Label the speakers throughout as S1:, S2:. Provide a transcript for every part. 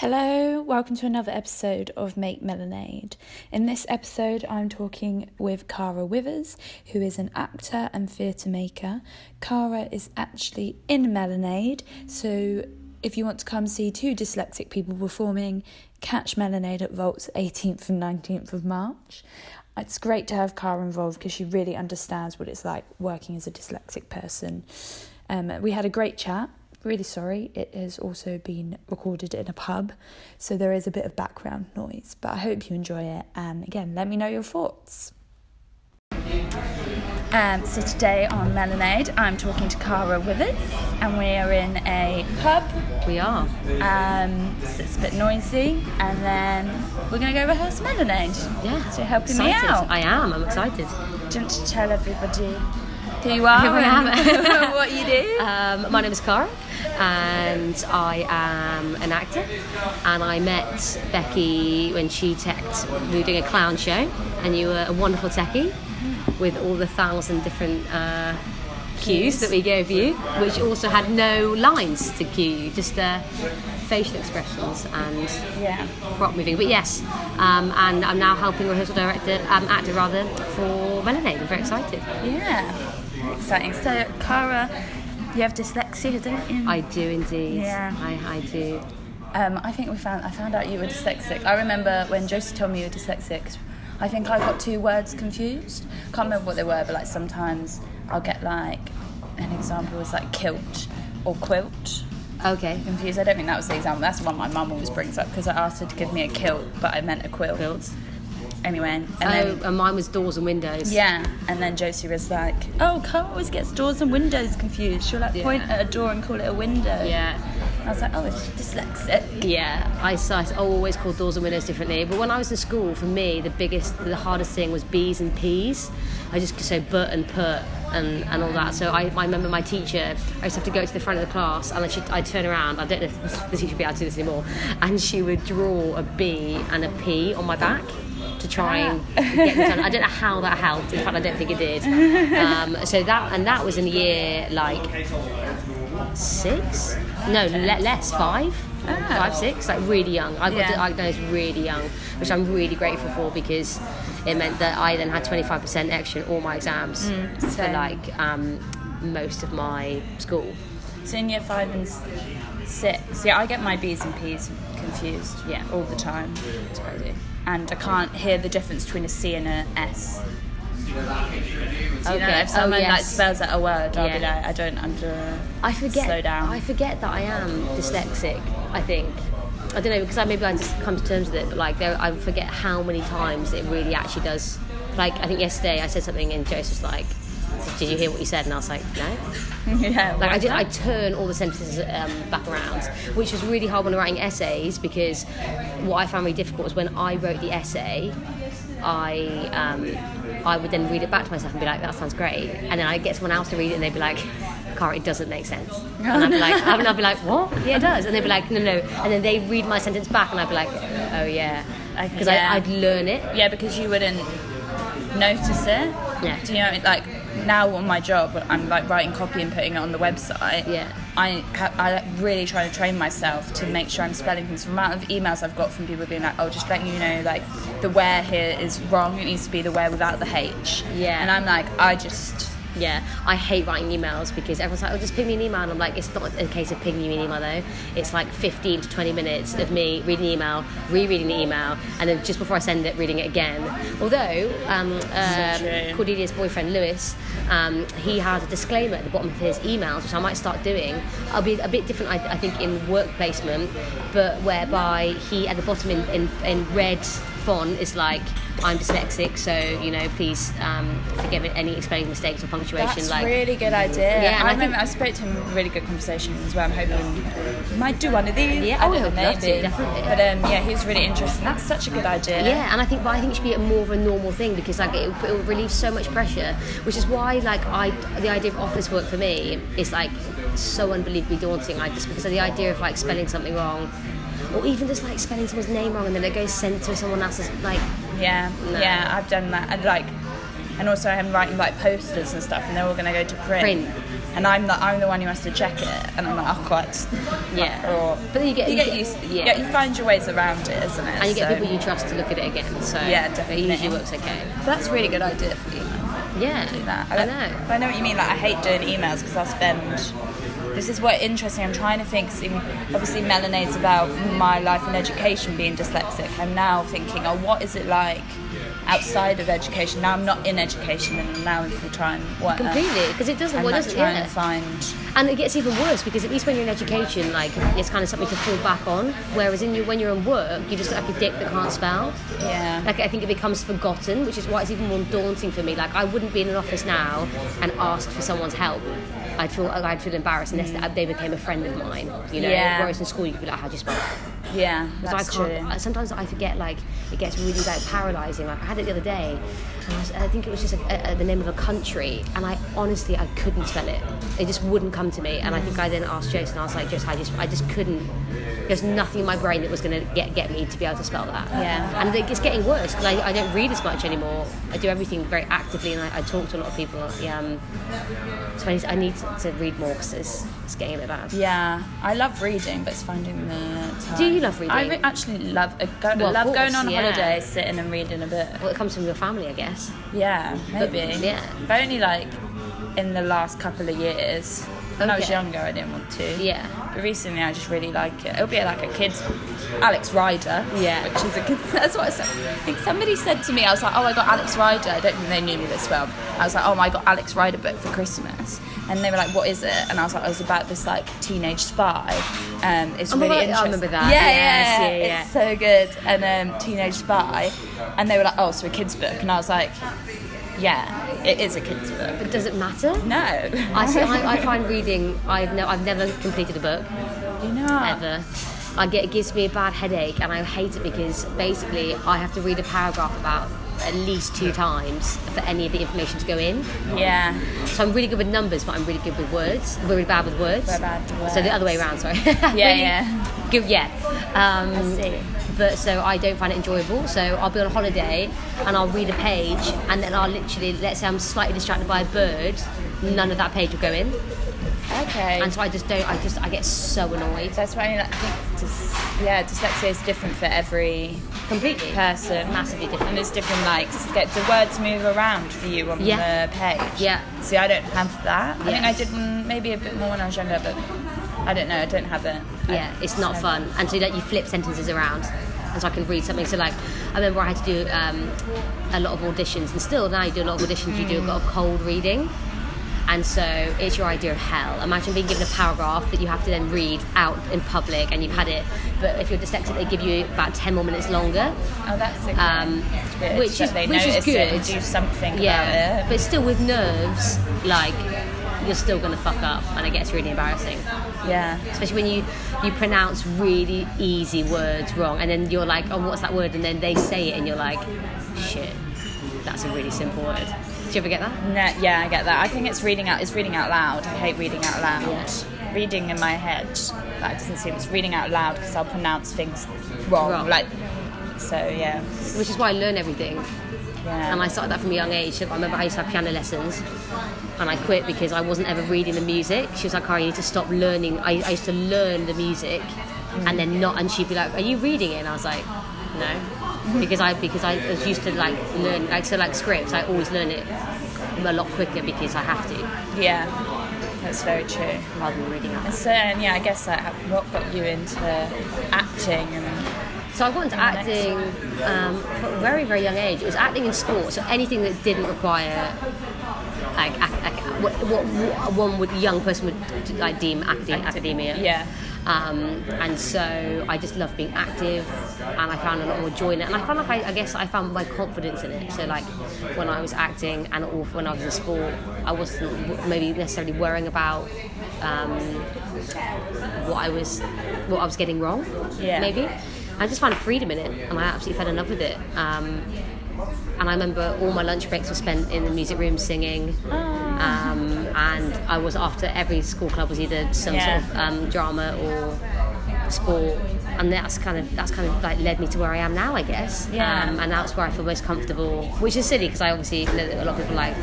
S1: Hello, welcome to another episode of Make Melonade. In this episode, I'm talking with Cara Withers, who is an actor and theatre maker. Cara is actually in Melonade, so if you want to come see two dyslexic people performing, catch Melonade at Vaults 18th and 19th of March. It's great to have Cara involved because she really understands what it's like working as a dyslexic person. Um, we had a great chat really sorry, it has also been recorded in a pub, so there is a bit of background noise, but I hope you enjoy it. And again, let me know your thoughts. Um, so today on Melonade, I'm talking to Cara Withers, and we are in a pub.
S2: We are.
S1: Um, so it's a bit noisy, and then we're going to go rehearse Melonade.
S2: Yeah.
S1: So helping
S2: excited.
S1: me out.
S2: I am. I'm excited.
S1: Do you want to tell everybody who you are
S2: Who I am.
S1: what you do?
S2: Um, my name is Cara, and I am an actor. And I met Becky when she teched. We were doing a clown show, and you were a wonderful techie with all the thousand different. Uh, cues that we gave you, which also had no lines to cue you, just uh, facial expressions and
S1: Yeah.
S2: prop moving. But yes, um, and I'm now helping rehearsal director, um, actor rather, for Melonade. I'm very excited.
S1: Yeah, exciting. So, Cara, you have dyslexia, don't you?
S2: I do indeed.
S1: Yeah.
S2: I, I do.
S1: Um, I think we found I found out you were dyslexic. I remember when Josie told me you were dyslexic. I think I got two words confused. Can't remember what they were, but like sometimes I'll get like an example was like kilt or quilt
S2: Okay.
S1: confused. I don't think that was the example. That's the one my mum always brings up because I asked her to give me a kilt, but I meant a quilt.
S2: Quilts.
S1: Anyway, and
S2: Oh,
S1: then
S2: and mine was doors and windows.
S1: Yeah, and then Josie was like, "Oh, Cara always gets doors and windows confused. She'll like point at a door and call it a window."
S2: Yeah.
S1: I was like, "Oh, it's dyslexic."
S2: Yeah, I always called doors and windows differently. But when I was in school, for me, the biggest, the hardest thing was B's and P's. I just could say but and put and, and all that. So I, I remember my teacher, I used to have to go to the front of the class and then she'd, I'd turn around, I don't know if the teacher would be able to do this anymore, and she would draw a B and a P on my back to try and get me done. I don't know how that helped. In fact, I don't think it did. Um, so that, and that was in the year like six? No, le- less, five. Five, six, like really young. I got
S1: Yeah.
S2: diagnosed really young, which I'm really grateful for because it meant that I then had 25% extra in all my exams for like um, most of my school.
S1: So in year five and six, yeah, I get my B's and P's confused.
S2: Yeah.
S1: all the time,
S2: It's crazy.
S1: And I can't hear the difference between a C and a S. Do you know,
S2: Okay.
S1: if someone
S2: oh,
S1: like spells out a word, I'll be like, I don't under.
S2: I forget.
S1: Slow down.
S2: I forget that I am dyslexic. I think. I don't know because I maybe I just come to terms with it, but like there, I forget how many times it really actually does. Like I think yesterday I said something and Joyce was like, "Did you hear what you said?" And I was like, "No."
S1: yeah,
S2: Like I did, I turn all the sentences um, back around, which was really hard when writing essays because what I found really difficult was when I wrote the essay, I um, I would then read it back to myself and be like, "That sounds great," and then I get someone else to read it and they'd be like, "Cara, it doesn't make sense," and I'd be like, and I'd be like, "What? Yeah, it does," and they'd be like, "No, no," and then they read my sentence back and I'd be like, "Oh yeah," because
S1: Yeah.
S2: I'd learn it.
S1: Yeah, because you wouldn't notice it.
S2: Yeah.
S1: Do you know, like now on my job, I'm like writing copy and putting it on the website.
S2: Yeah.
S1: I ha- I really try to train myself to make sure I'm spelling things. The amount of emails I've got from people being like, "Oh, just letting you know, like the where here is wrong. It needs to be the where without the H."
S2: Yeah.
S1: And I'm like, I just
S2: Yeah, I hate writing emails because everyone's like, "Oh, just ping me an email," and I'm like, "It's not a case of pinging you an email though. It's like 15 to 20 minutes of me reading the email, rereading the email, and then just before I send it, reading it again." Although um, um. Cordelia's boyfriend Lewis, um, he has a disclaimer at the bottom of his emails, which I might start doing. I'll be a bit different, I, I think, in work placement, but whereby he at the bottom in, in, in red font is like. I'm dyslexic, so you know, please um, forgive any spelling mistakes or punctuation.
S1: that's
S2: like,
S1: really good idea.
S2: Yeah, and
S1: I
S2: I
S1: remember
S2: think-
S1: I spoke to him. Really good conversation as well. I'm hoping might do one of these.
S2: Yeah,
S1: I
S2: oh, would to, definitely.
S1: But um, yeah, he was really interested. That's such a good idea.
S2: Yeah, and I think, but I think it should be a more of a normal thing because like it, it will relieve so much pressure, which is why like I the idea of office work for me is like so unbelievably daunting. Like just because of the idea of like spelling something wrong, or even just like spelling someone's name wrong and then it goes sent to someone else's like
S1: Yeah,
S2: No.
S1: yeah, I've done that. And like, and also I'm writing like posters and stuff, and they're all going to go to print.
S2: print.
S1: and I'm the I'm the one who has to check it, and I'm like, oh quite.
S2: Yeah.
S1: Or, oh.
S2: But then you get-
S1: you
S2: you
S1: get
S2: get-
S1: used.
S2: yeah.
S1: Yeah. You find your ways around it, isn't it?
S2: and you get
S1: So-
S2: people you trust to look at it again. So
S1: Yeah, definitely.
S2: it usually works okay.
S1: That's a really good idea for you.
S2: Yeah,
S1: do that.
S2: I,
S1: don't-
S2: know.
S1: I know what you mean. Like I hate doing emails because I spend. This is what interesting. I'm trying to think. Obviously, Melanie's about my life and education, being dyslexic. I'm now thinking, oh, what is it like outside of education? Now I'm not in education, and now in full time work.
S2: Completely, because it doesn't.
S1: I'm
S2: Well, doesn't.
S1: trying
S2: Yeah.
S1: to find.
S2: And it gets even worse because at least when you're in education, like it's kind of something to fall back on. Whereas in you, when you're in work, you just like a dick that can't spell.
S1: Yeah.
S2: Like I think it becomes forgotten, which is why it's even more daunting for me. Like I wouldn't be in an office now and ask for someone's help. I'd feel I'd feel embarrassed unless mm. they became a friend of mine. You know.
S1: Yeah.
S2: Whereas in school, you could be like, "How do you spell?"
S1: Yeah,
S2: Because
S1: that's
S2: I can't.
S1: true.
S2: Sometimes I forget. Like it gets really like paralysing. Like I had it the other day. And I, was, I think it was just a, a, the name of a country, and I honestly I couldn't spell it. It just wouldn't come to me. And I think I then asked Jason. I was like, just I just I just couldn't. There's nothing in my brain that was going to get get me to be able to spell that.
S1: Yeah.
S2: And it's getting worse because I, I don't read as much anymore. I do everything very actively, and I, I talk to a lot of people. Yeah, um, so I need, I need to, to read more because it's, it's getting a bit bad.
S1: Yeah, I love reading, but it's finding the time.
S2: Do you love reading?
S1: I re- actually love uh, go-
S2: Well,
S1: love going on
S2: yeah.
S1: Holiday, sitting and reading a bit.
S2: Well, it comes from your family, I guess.
S1: Yeah, maybe.
S2: yeah.
S1: But only like in the last couple of years. When I was younger, I didn't want to.
S2: Yeah.
S1: But recently, I just really like it. It'll be like a kid's Alex Rider.
S2: Yeah.
S1: Which is a kid. That's what I said. I think somebody said to me, I was like, oh, I got Alex Rider. I don't think they knew me this well. I was like, oh, I got Alex Rider book for Christmas. And they were like, what is it? And I was like, it was about this like teenage spy. Um, it's
S2: Oh
S1: really
S2: God, I
S1: interesting.
S2: remember that.
S1: Yeah,
S2: Yes,
S1: yeah,
S2: yeah, yeah.
S1: It's so good. And um, teenage spy. And they were like, oh, so a kid's book. And I was like, yeah, it is a kid's book.
S2: But does it matter?
S1: No.
S2: I, see, I, I find reading. I've no, I've never completed a book
S1: you know.
S2: ever. I get it gives me a bad headache, and I hate it because basically I have to read a paragraph about at least two times for any of the information to go in.
S1: Yeah.
S2: So I'm really good with numbers, but I'm really good with words. We're Really bad with words.
S1: Very bad with
S2: So the other way around. Sorry.
S1: Yeah,
S2: Really
S1: yeah.
S2: Good. Yeah. Um,
S1: I see.
S2: But so I don't find it enjoyable. So I'll be on holiday and I'll read a page, and then I'll literally, let's say I'm slightly distracted by a bird, none of that page will go in.
S1: Okay.
S2: and so I just don't. I just I get so annoyed.
S1: That's why I mean, I think dys- yeah, dyslexia is different for every
S2: Completely,
S1: person.
S2: massively different.
S1: And there's different likes. Get the words move around for you on
S2: Yeah.
S1: the page.
S2: Yeah.
S1: See, I don't have that. I think I did mm, maybe a bit more when I was younger, but I don't know. I don't have it.
S2: Yeah,
S1: I-
S2: it's not
S1: so-
S2: fun. And so like you flip sentences around, and so I can read something. So like I remember I had to do um, a lot of auditions, and still now you do a lot of auditions. You do a lot of cold reading. And so it's your idea of hell. Imagine being given a paragraph that you have to then read out in public and you've had it. But if you're dyslexic, they give you about 10 more minutes longer.
S1: Oh, that's okay.
S2: Um,
S1: Good,
S2: which is-
S1: they
S2: which is
S1: notice it and
S2: good.
S1: do something
S2: Yeah.
S1: about it.
S2: But still with nerves, like, you're still going to fuck up and it gets really embarrassing.
S1: Yeah.
S2: especially when you you pronounce really easy words wrong and then you're like oh what's that word and then they say it and you're like shit that's a really simple word do you ever get that
S1: No, yeah, I get that. I think it's reading out. It's reading out loud. I hate reading out loud.
S2: Yeah.
S1: Reading in my head, that doesn't seem. It's reading out loud because I'll pronounce things wrong.
S2: Wrong.
S1: Like, so yeah,
S2: which is why I learn everything
S1: yeah.
S2: and I started that from a young age I remember I used to have piano lessons and I quit because I wasn't ever reading the music she was like Cara you need to stop learning I, I used to learn the music and then not and she'd be like are you reading it and I was like no because I because I was used to like learn like so like scripts I always learn it a lot quicker because I have to
S1: yeah, that's very true.
S2: rather than reading
S1: And so, and yeah, I guess like, what got you into acting and
S2: So I got into acting um, from a very, very young age. It was acting in sports, so anything that didn't require like, what, what, what one would young person would like deem acting academia.
S1: yeah.
S2: Um, and so I just loved being active, and I found a lot more joy in it. And I found like I, I guess I found my confidence in it. So like when I was acting and or when I was in sport, I wasn't maybe necessarily worrying about um, what I was what I was getting wrong.
S1: Yeah.
S2: Maybe I just found a freedom in it, and I absolutely fell in love with it. Um, and I remember all my lunch breaks were spent in the music room singing. Um, and I was after every school club was either some
S1: Yeah.
S2: sort of um, drama or sport, and that's kind of that's kind of like led me to where I am now, I guess.
S1: Yeah.
S2: Um, and that's where I feel most comfortable, which is silly because I obviously a lot of people are like,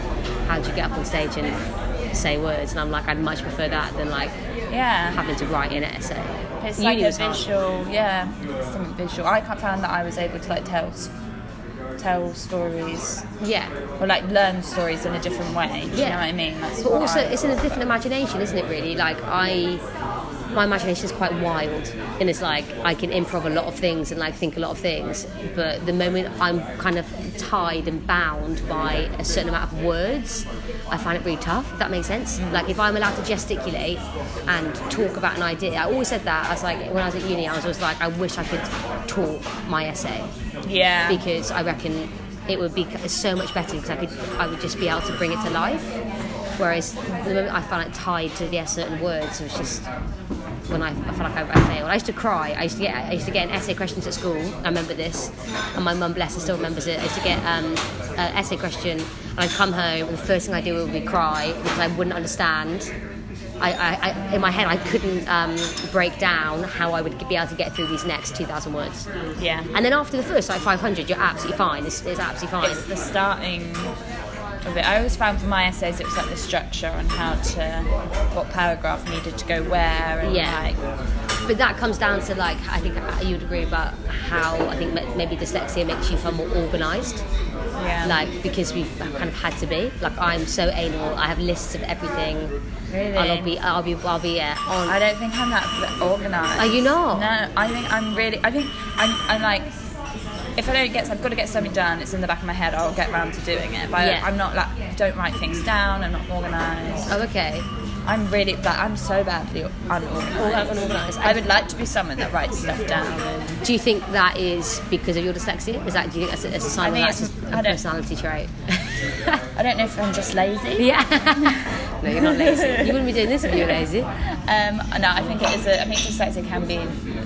S2: how do you get up on stage and say words, and I'm like, I'd much prefer that than like
S1: Yeah.
S2: having to write an essay.
S1: It's
S2: Uni
S1: like a
S2: was hard.
S1: visual, yeah, something visual. I can't found that I was able to like tell s- tell stories
S2: Yeah.
S1: or like learn stories in a different way. Do you
S2: Yeah.
S1: know what I mean? That's
S2: But also,
S1: I-
S2: it's in a different imagination, isn't it? Really, like I, my imagination is quite wild, and it's like I can improv a lot of things and like think a lot of things. But the moment I'm kind of tied and bound by a certain amount of words, I find it really tough. If that makes sense. Mm. Like if I'm allowed to gesticulate and talk about an idea, I always said that. I was like, when I was at uni, I was always like, I wish I could talk my essay
S1: yeah,
S2: because I reckon it would be so much better because I could I would just be able to bring it to life. Whereas the moment I found it tied to yeah, certain words, it was just when I, I felt like I, I failed. I used to cry. I used to get I used to get an essay questions at school. I remember this, and my mum, bless her, still remembers it. I used to get um, an essay question, and I'd come home, and the first thing I do would be cry because I wouldn't understand. I, I, I, in my head, I couldn't um, break down how I would be able to get through these next 2,000 words.
S1: yeah.
S2: And then after the first like 500, you're absolutely fine. It's, it's absolutely fine.
S1: It's the starting of it. I always found for my essays it was like the structure and how to what paragraph needed to go where and
S2: Yeah.
S1: like
S2: But that comes down to like I think you'd agree about how I think maybe dyslexia makes you feel more organised.
S1: yeah.
S2: Like because we've uh, kind of had to be. Like I'm so anal. I have lists of everything.
S1: Really?
S2: I'll be I'll be I'll be yeah, on.
S1: I don't think I'm that organised.
S2: Are you not?
S1: No, I think I'm really. I think I'm. I'm like. If I don't get, I've got to get something done. It's in the back of my head. I'll get round to doing it. But
S2: Yeah.
S1: I, I'm not like. Don't write things down. I'm not organised.
S2: oh okay.
S1: I'm really. Like, I'm so badly
S2: All
S1: unorganised.
S2: unorganised.
S1: I would like to be someone that writes stuff down.
S2: Do you think that is because of your dyslexia? Is that do you think that's a, a sign
S1: I
S2: of
S1: think
S2: that's
S1: it's-
S2: just
S1: I
S2: a personality trait?
S1: I don't know if I'm just lazy.
S2: yeah. no, you're not lazy. You wouldn't be doing this if you were lazy.
S1: Um, no, I think it is. A, I think dyslexia can be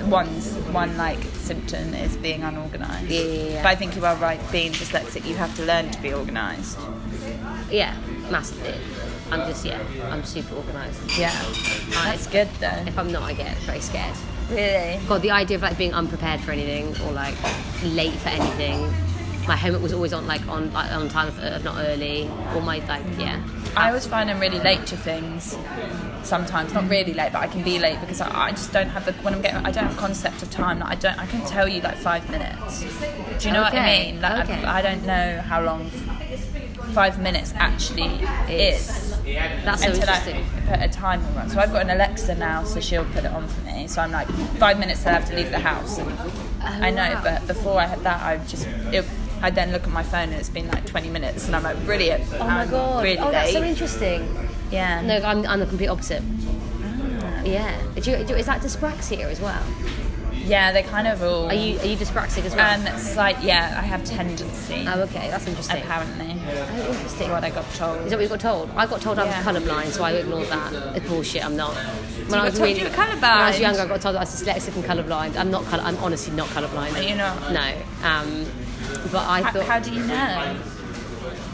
S1: one one like symptom is being unorganised.
S2: Yeah, yeah, yeah.
S1: But I think you are right. Being dyslexic, you have to learn to be organised.
S2: Yeah, massively. I'm just yeah, I'm super organised.
S1: Yeah, that's good though.
S2: If I'm not, I get very scared.
S1: Really.
S2: God, the idea of like being unprepared for anything or like late for anything. My homework was always on like on like on time, if, if not early. Or my like yeah.
S1: I always find I'm really late to things. Sometimes, not really late, but I can be late because I, I just don't have the when I'm getting. I don't have concept of time. Like I don't. I can tell you like five minutes. Do you know what I mean? Like
S2: okay.
S1: I, I don't know how long five minutes actually is.
S2: That's so
S1: until I put a timer on. So I've got an Alexa now, so she'll put it on for me. So I'm like five minutes till I have to leave the house. And I oh, know,
S2: wow.
S1: but before I had that, I just it, I then look at my phone and it's been like 20 minutes, and I'm like brilliant.
S2: Oh my god.
S1: really
S2: oh, that's so interesting.
S1: Yeah.
S2: No, I'm, I'm the complete opposite.
S1: Ah.
S2: Yeah. Do you, do, is that dyspraxia as well?
S1: Yeah, they kind of all.
S2: Are you are you dyspraxic as well?
S1: Um, it's like yeah, I have tendency.
S2: oh, okay. That's interesting.
S1: apparently,
S2: Oh, interesting.
S1: what I got told.
S2: Is that what you got told? I got told I was
S1: Yeah.
S2: colourblind, so I ignored that. It's bullshit. I'm not. When I was
S1: told you were
S2: When I was younger, I got told that I was dyslexic and colourblind. I'm not. Colour, I'm honestly not colourblind.
S1: Are you not?
S2: No. Um, but I
S1: How,
S2: thought
S1: how do you know?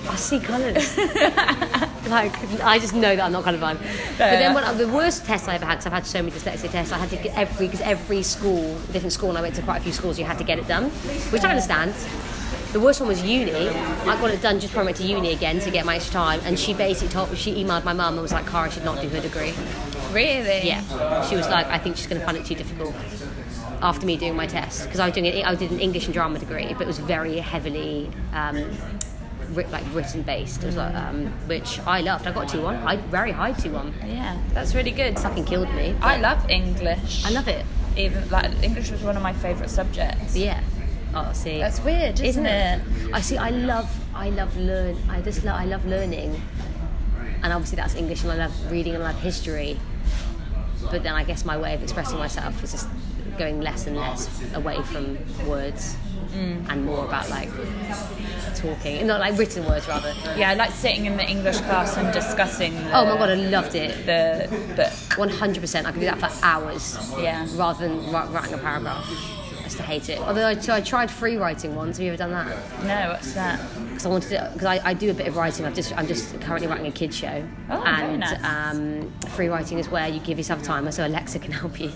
S2: I see colours. like I just know that I'm not colourblind. But then when I, the worst test I ever had, because I've had so many dyslexia tests, I had to get every because every school, different school, and I went to quite a few schools, you had to get it done, which I understand. The worst one was uni. I got it done just before I went to uni again to get my extra time, and she basically told she emailed my mum and was like, "Cara should not do her degree."
S1: Really?
S2: Yeah, she was like, "I think she's going to find it too difficult." After me doing my test, because I was doing it, I did an English and drama degree, but it was very heavily um, like written based, it like, um, which I loved. I got two one, I very high two one.
S1: Yeah, that's really good.
S2: Fucking killed me.
S1: I love English.
S2: I love it.
S1: Even like English was one of my favourite subjects.
S2: Yeah. Oh, see.
S1: That's weird, isn't, it?
S2: I see. I love. I love learn. I just. Lo- I love learning, and obviously that's English, and I love reading, and I love history. But then I guess my way of expressing myself is just going less and less away from words,
S1: Mm.
S2: and more about like talking, not like written words rather.
S1: Yeah, I like sitting in the English class and discussing. The,
S2: Oh my god, I loved it.
S1: The book.
S2: One hundred percent. I could do that for hours.
S1: Yeah.
S2: Rather than writing a paragraph. I used to hate it. Although I, so I tried free writing once. Have you ever done that?
S1: No, what's that?
S2: because I wanted to because I, I do a bit of writing. I've just I'm just currently writing a kids show,
S1: Oh,
S2: and
S1: nice.
S2: um, free writing is where you give yourself time, so Alexa can help you,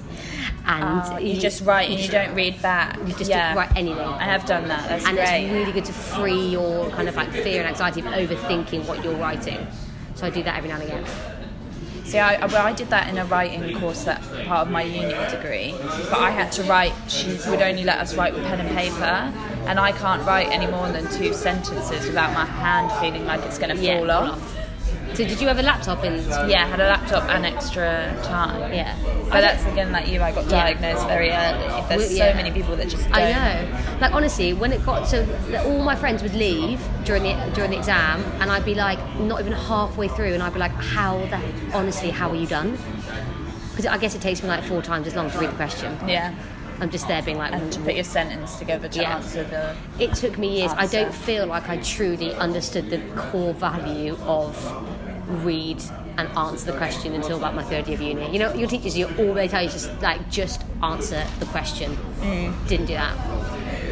S2: and
S1: Oh, you just write and you don't read back.
S2: you just
S1: yeah.
S2: write anything.
S1: I have done that. That's
S2: and
S1: great.
S2: it's really good to free your kind of like fear and anxiety of overthinking what you're writing. So I do that every now and again.
S1: See, I, I- well, I did that in a writing course that part of my uni degree, but I had to write. She would only let us write with pen and paper, and I can't write any more than two sentences without my hand feeling like it's going to
S2: Yeah,
S1: fall off.
S2: So did you have a laptop in?
S1: Yeah, I had a laptop and extra time.
S2: Yeah.
S1: But that's again like you. I got
S2: Yeah.
S1: diagnosed very early. There's
S2: Well,
S1: so many people that just don't.
S2: I know. Like honestly, when it got so all my friends would leave during the during the exam, and I'd be like not even halfway through, and I'd be like, "How the honestly, how are you done?" Because I guess it takes me like four times as long to read the question.
S1: Yeah.
S2: I'm just there being like,
S1: And to put your sentence together to
S2: Yeah.
S1: answer the.
S2: it took me years. I don't feel like I truly understood the core value of read and answer the question until about my third year of uni. You know, your teachers, you all they tell you just like just answer the question. Mm. Didn't do that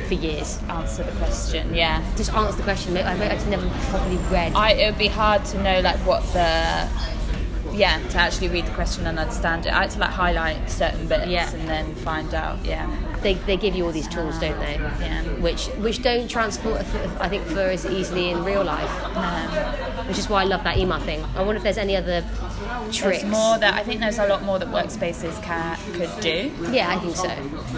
S2: for years.
S1: Answer the question. Yeah.
S2: Just answer the question. I, I just never properly read.
S1: I it would be hard to know like what the yeah to actually read the question and understand it. I had to like highlight certain bits
S2: Yeah.
S1: and then find out. Yeah.
S2: they, they give you all these tools, don't they?
S1: Yeah.
S2: Which which don't transport, I think, for as easily in real life. Which is why I love that email thing. I wonder if there's any other tricks.
S1: There's more that I think there's a lot more that workspaces can could do
S2: Yeah, I think so.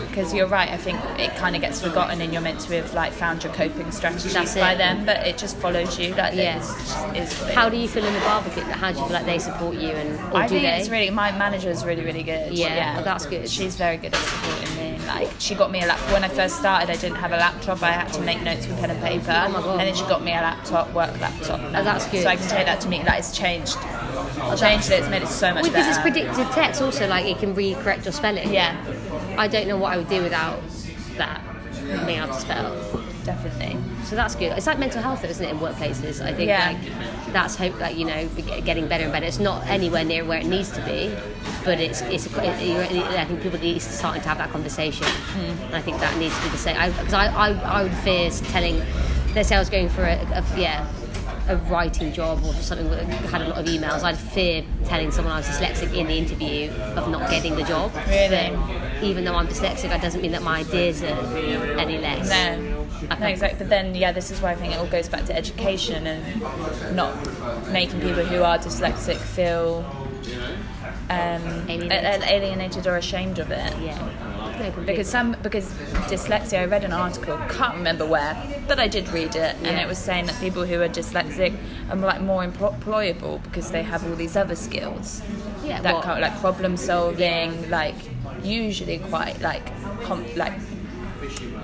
S1: because you're right. I think it kind of gets forgotten and you're meant to have like found your coping strategies
S2: That's
S1: by
S2: it.
S1: them, but it just follows you. Like
S2: Yeah.
S1: it's just is what it
S2: How
S1: is.
S2: do you feel in the barbecue? How do you feel like they support you and
S1: I
S2: do
S1: think
S2: they?
S1: it's really my manager's really really good.
S2: Yeah, well, oh, that's good.
S1: She's very good at supporting me. Like she got me a laptop when I first started. I didn't have a laptop. I had to make notes with pen and paper.
S2: Oh.
S1: And then she got me a laptop, work laptop. now.
S2: Oh, that's good.
S1: So I can take that to me. Like it's changed. Oh, changed it. It's made it so much
S2: Well, because it's predictive text, also like it can read correct your spelling.
S1: Yeah,
S2: I don't know what I would do without that being able to spell.
S1: definitely.
S2: So that's good. It's like mental health, though, isn't it, in workplaces? I think
S1: Yeah.
S2: like that's hope, like you know, getting better and better. It's not anywhere near where it needs to be, but it's it's. It, I think people need starting to have that conversation.
S1: Hmm.
S2: And I think that needs to be the same. Because I, I, I, would fear telling, let's say I was going for a, a yeah. A writing job or something that had a lot of emails. I'd fear telling someone I was dyslexic in the interview of not getting the job.
S1: Really?
S2: But even though I'm dyslexic, that doesn't mean that my ideas are any less.
S1: No.
S2: I
S1: No, exactly. But then, yeah, this is why I think it all goes back to education and not making people who are dyslexic feel um,
S2: Alienated.
S1: a- a- alienated or ashamed of it.
S2: Yeah.
S1: Because some because dyslexia, I read an article, can't remember where, but I did read it, and
S2: Yeah.
S1: it was saying that people who are dyslexic are like more employable because they have all these other skills.
S2: Yeah,
S1: that
S2: what?
S1: kind of like problem solving, like usually quite like com- like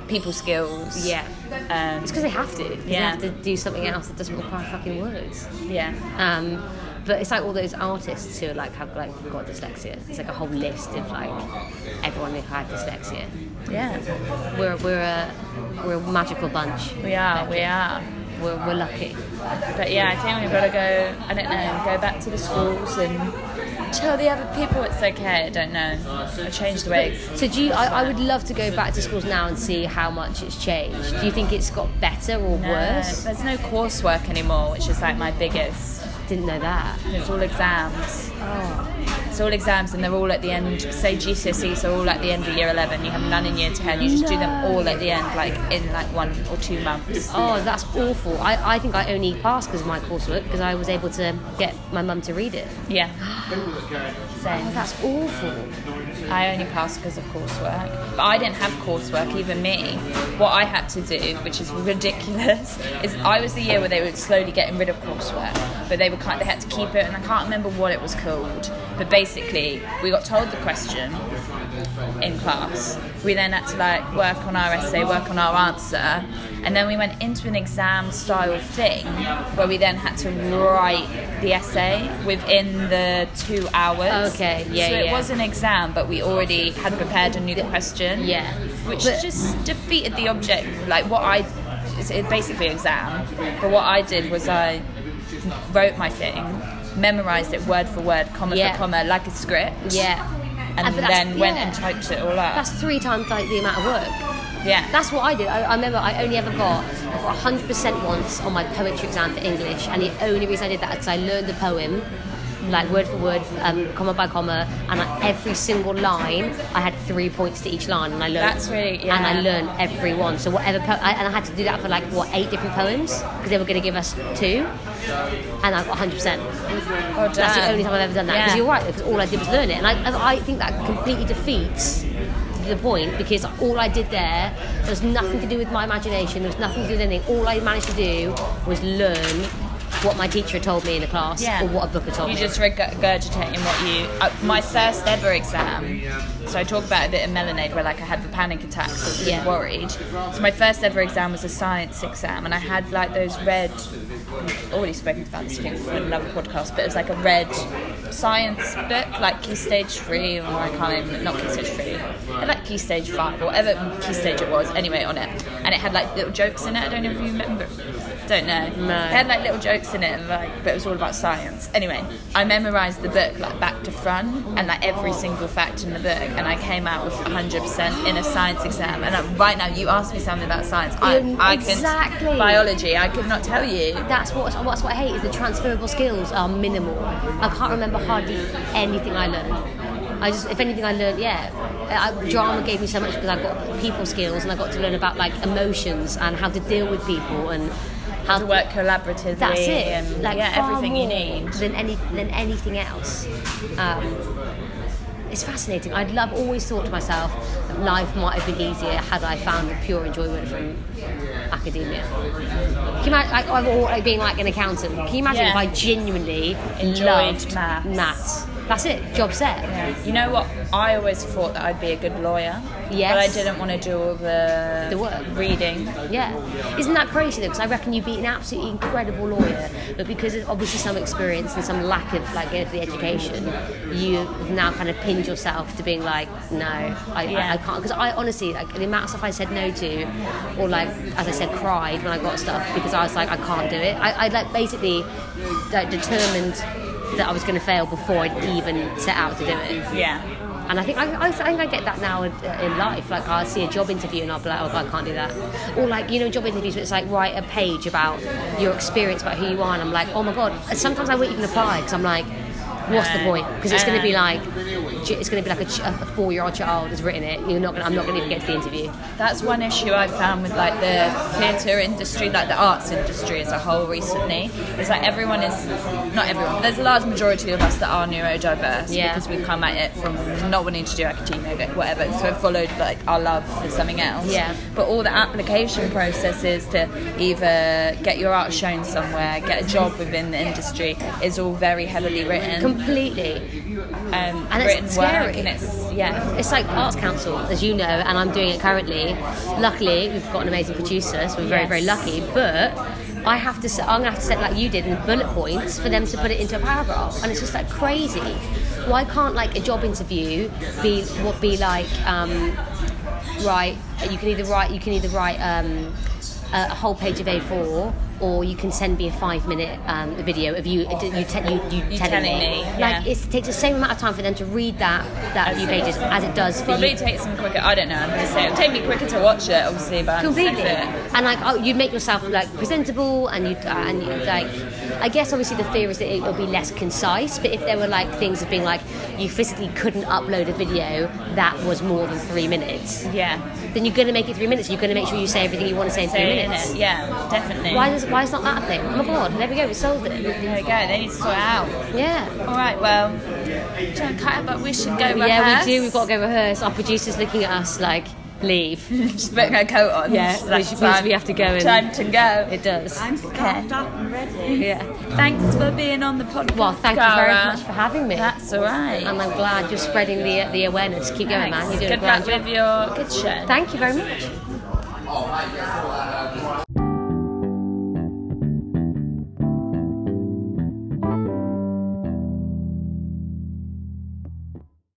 S1: people skills.
S2: Yeah.
S1: Um,
S2: It's because they have to. 'cause They
S1: Yeah.
S2: have to do something else that doesn't require fucking words.
S1: yeah.
S2: Um, but it's like all those artists who like have like got dyslexia. It's like a whole list of like everyone who had dyslexia.
S1: Yeah.
S2: We're we're a we're a magical bunch.
S1: We are. We are.
S2: We're, we're lucky.
S1: But yeah, I think we've got to go. I don't know. Go back to the schools and tell the other people it's okay. I don't know. I changed the way.
S2: So do you? I, I would love to go back to schools now and see how much it's changed. Do you think it's got better or
S1: No,
S2: worse?
S1: there's no coursework anymore, which is like my biggest.
S2: Didn't know that.
S1: It's all exams.
S2: Oh.
S1: It's all exams, and they're all at the end. Say GCSEs are all at the end of year 11. You have none in year 10. You just do them all at the end, like in like one or two months.
S2: Oh, that's awful. I, I think I only passed because of my coursework because I was able to get my mum to read it.
S1: Yeah.
S2: Oh, that's awful.
S1: I only passed because of coursework. But I didn't have coursework, even me. What I had to do, which is ridiculous, is I was the year where they were slowly getting rid of coursework, but they were kind they had to keep it, and I can't remember what it was called. But basically, we got told the question in class. We then had to like work on our essay, work on our answer, and then we went into an exam style thing where we then had to write the essay within the two hours.
S2: Okay, yeah,
S1: So it
S2: yeah.
S1: was an exam, but we already had prepared and knew the question.
S2: Yeah.
S1: Which
S2: But-
S1: just defeated the object. Like what I, it's it's basically exam. But what I did was I wrote my thing, memorized it word for word, comma
S2: Yeah.
S1: for comma, like a script.
S2: Yeah.
S1: And
S2: that's-
S1: then went
S2: yeah.
S1: and typed it all up.
S2: That's three times like the amount of work.
S1: yeah.
S2: That's what I did. I, I remember I only ever got 100% once on my poetry exam for English, and the only reason I did that is because I learned the poem like word for word, um, comma by comma, and every single line, I had three points to each line, and I learned.
S1: That's really- yeah.
S2: And I learned every one. So whatever, po- I, and I had to do that for like what eight different poems because they were going to give us two, and I got 100. percent
S1: Oh,
S2: That's the only time I've ever done that. Because
S1: Yeah.
S2: you're right, because all I did was learn it. And I, I think that completely defeats the point because all I did there, there was nothing to do with my imagination, there was nothing to do with anything. All I managed to do was learn what my teacher told me in the class
S1: Yeah.
S2: or what a book had told
S1: You
S2: me.
S1: You just regurgitating what you. Uh, my first ever exam. So I talk about it a bit in Melonade, where like I had the panic attacks, I was
S2: Yeah.
S1: worried. So my first ever exam was a science exam, and I had like those red. I've already spoken about this thing for another podcast, but it was like a red science book, like Key Stage Three, or I can't even not Key Stage Three, it had like Key Stage Five or whatever Key Stage it was. Anyway, on it, and it had like little jokes in it. I don't know if you remember. Don't know.
S2: No.
S1: It had like little jokes in it, and like, but it was all about science. Anyway, I memorized the book like back to front, and like every single fact in the book, and I came out with 100% in a science exam. And uh, right now, you asked me something about science. I,
S2: Yeah,
S1: I
S2: exactly.
S1: can biology. I could not tell you.
S2: That's what, that's what I hate is the transferable skills are minimal. I can't remember hardly anything I learned. I just, if anything, I learned, yeah. I, drama gave me so much because I got people skills and I got to learn about like emotions and how to deal with people and how
S1: To work collaboratively
S2: That's it.
S1: and
S2: like
S1: yeah, everything you need.
S2: than any than anything else. Um, it's fascinating. I'd love always thought to myself that life might have been easier had I found the pure enjoyment from academia. Can you imagine like, or like being like an accountant? Can you imagine
S1: Yeah.
S2: if I genuinely
S1: Enjoyed
S2: loved
S1: maths.
S2: maths? That's it. Job set.
S1: You know what? I always thought that I'd be a good lawyer.
S2: Yes.
S1: But I didn't want to do all the,
S2: The work.
S1: reading.
S2: Yeah. Isn't that crazy though? Because I reckon you'd be an absolutely incredible lawyer, but because of obviously some experience and some lack of like of the education, you have now kind of pinned yourself to being like, no, I, I, I can't. Because I honestly, like the amount of stuff I said no to, or like as I said, cried when I got stuff because I was like, I can't do it. I, I like basically like determined that I was going to fail before I'd even set out to do it.
S1: Yeah.
S2: And I think I, I, I think I get that now in, in life. Like I'll see a job interview and I'll be like, oh, I can't do that. Or like you know, job interviews where it's like write a page about your experience, about who you are, and I'm like, oh my god. Sometimes I won't even apply because I'm like, what's the point? Because it's going to be
S1: Uh.
S2: like, it's going to be like a, ch- a four-year-old child has written it. You're not. Gonna, I'm not going to even get to the interview.
S1: That's one issue I've found with like the theatre industry, like the arts industry as a whole recently. It's like everyone is not everyone. There's a large majority of us that are neurodiverse
S2: Yeah.
S1: because we've come at it from not wanting to do academia, whatever. So we've followed like our love for something else.
S2: Yeah.
S1: But all the application processes to either get your art shown somewhere, get a job within the industry is all very heavily written.
S2: Completely.
S1: um,
S2: And it's scary.
S1: and it's yeah.
S2: It's like Arts Council, as you know, and I'm doing it currently. Luckily, we've got an amazing producer, so we're very,
S1: Yes.
S2: very lucky. But I have to, I'm gonna have to set like you did in bullet points for them to put it into a paragraph, and it's just like crazy. Why can't like a job interview be what be like? Um, right, you can either write, you can either write um, a, a whole page of A4. Or you can send me a five-minute um, video of you, you, te- you, you,
S1: You
S2: telling,
S1: telling
S2: me.
S1: me,
S2: Like
S1: yeah.
S2: it takes the same amount of time for them to read that that few pages as it does for
S1: Probably
S2: you.
S1: takes them quicker. I don't know. I'm gonna say it'll take me quicker to watch it, obviously, but
S2: completely
S1: it.
S2: and like oh, you make yourself like presentable and you uh, and you, like i guess obviously the fear is that it will be less concise but if there were like things of being like you physically couldn't upload a video that was more than three minutes
S1: Yeah,
S2: then you're going to make it three minutes you're going to make sure you say everything you want to say in three
S1: say
S2: minutes.
S1: Yeah, definitely.
S2: why is why is not that a thing oh my god there we go we solved it
S1: There we go. They need to sort it out.
S2: yeah
S1: All right. Well, it, but we should go.
S2: yeah we do we've got to go rehearse our producer's looking at us like leave
S1: She's putting her coat on.
S2: Yeah,
S1: It's
S2: which means we have to go and-
S1: Time to go.
S2: it does
S3: I'm scarfed up and ready.
S2: yeah
S1: Thanks for being on the podcast.
S2: well thank you very much for having me
S1: That's all right.
S2: and I'm glad you're spreading the the awareness. Keep going, man. You're doing
S1: Good
S2: a grand
S1: luck
S2: job.
S1: with your good show.
S2: Thank you very much. Oh,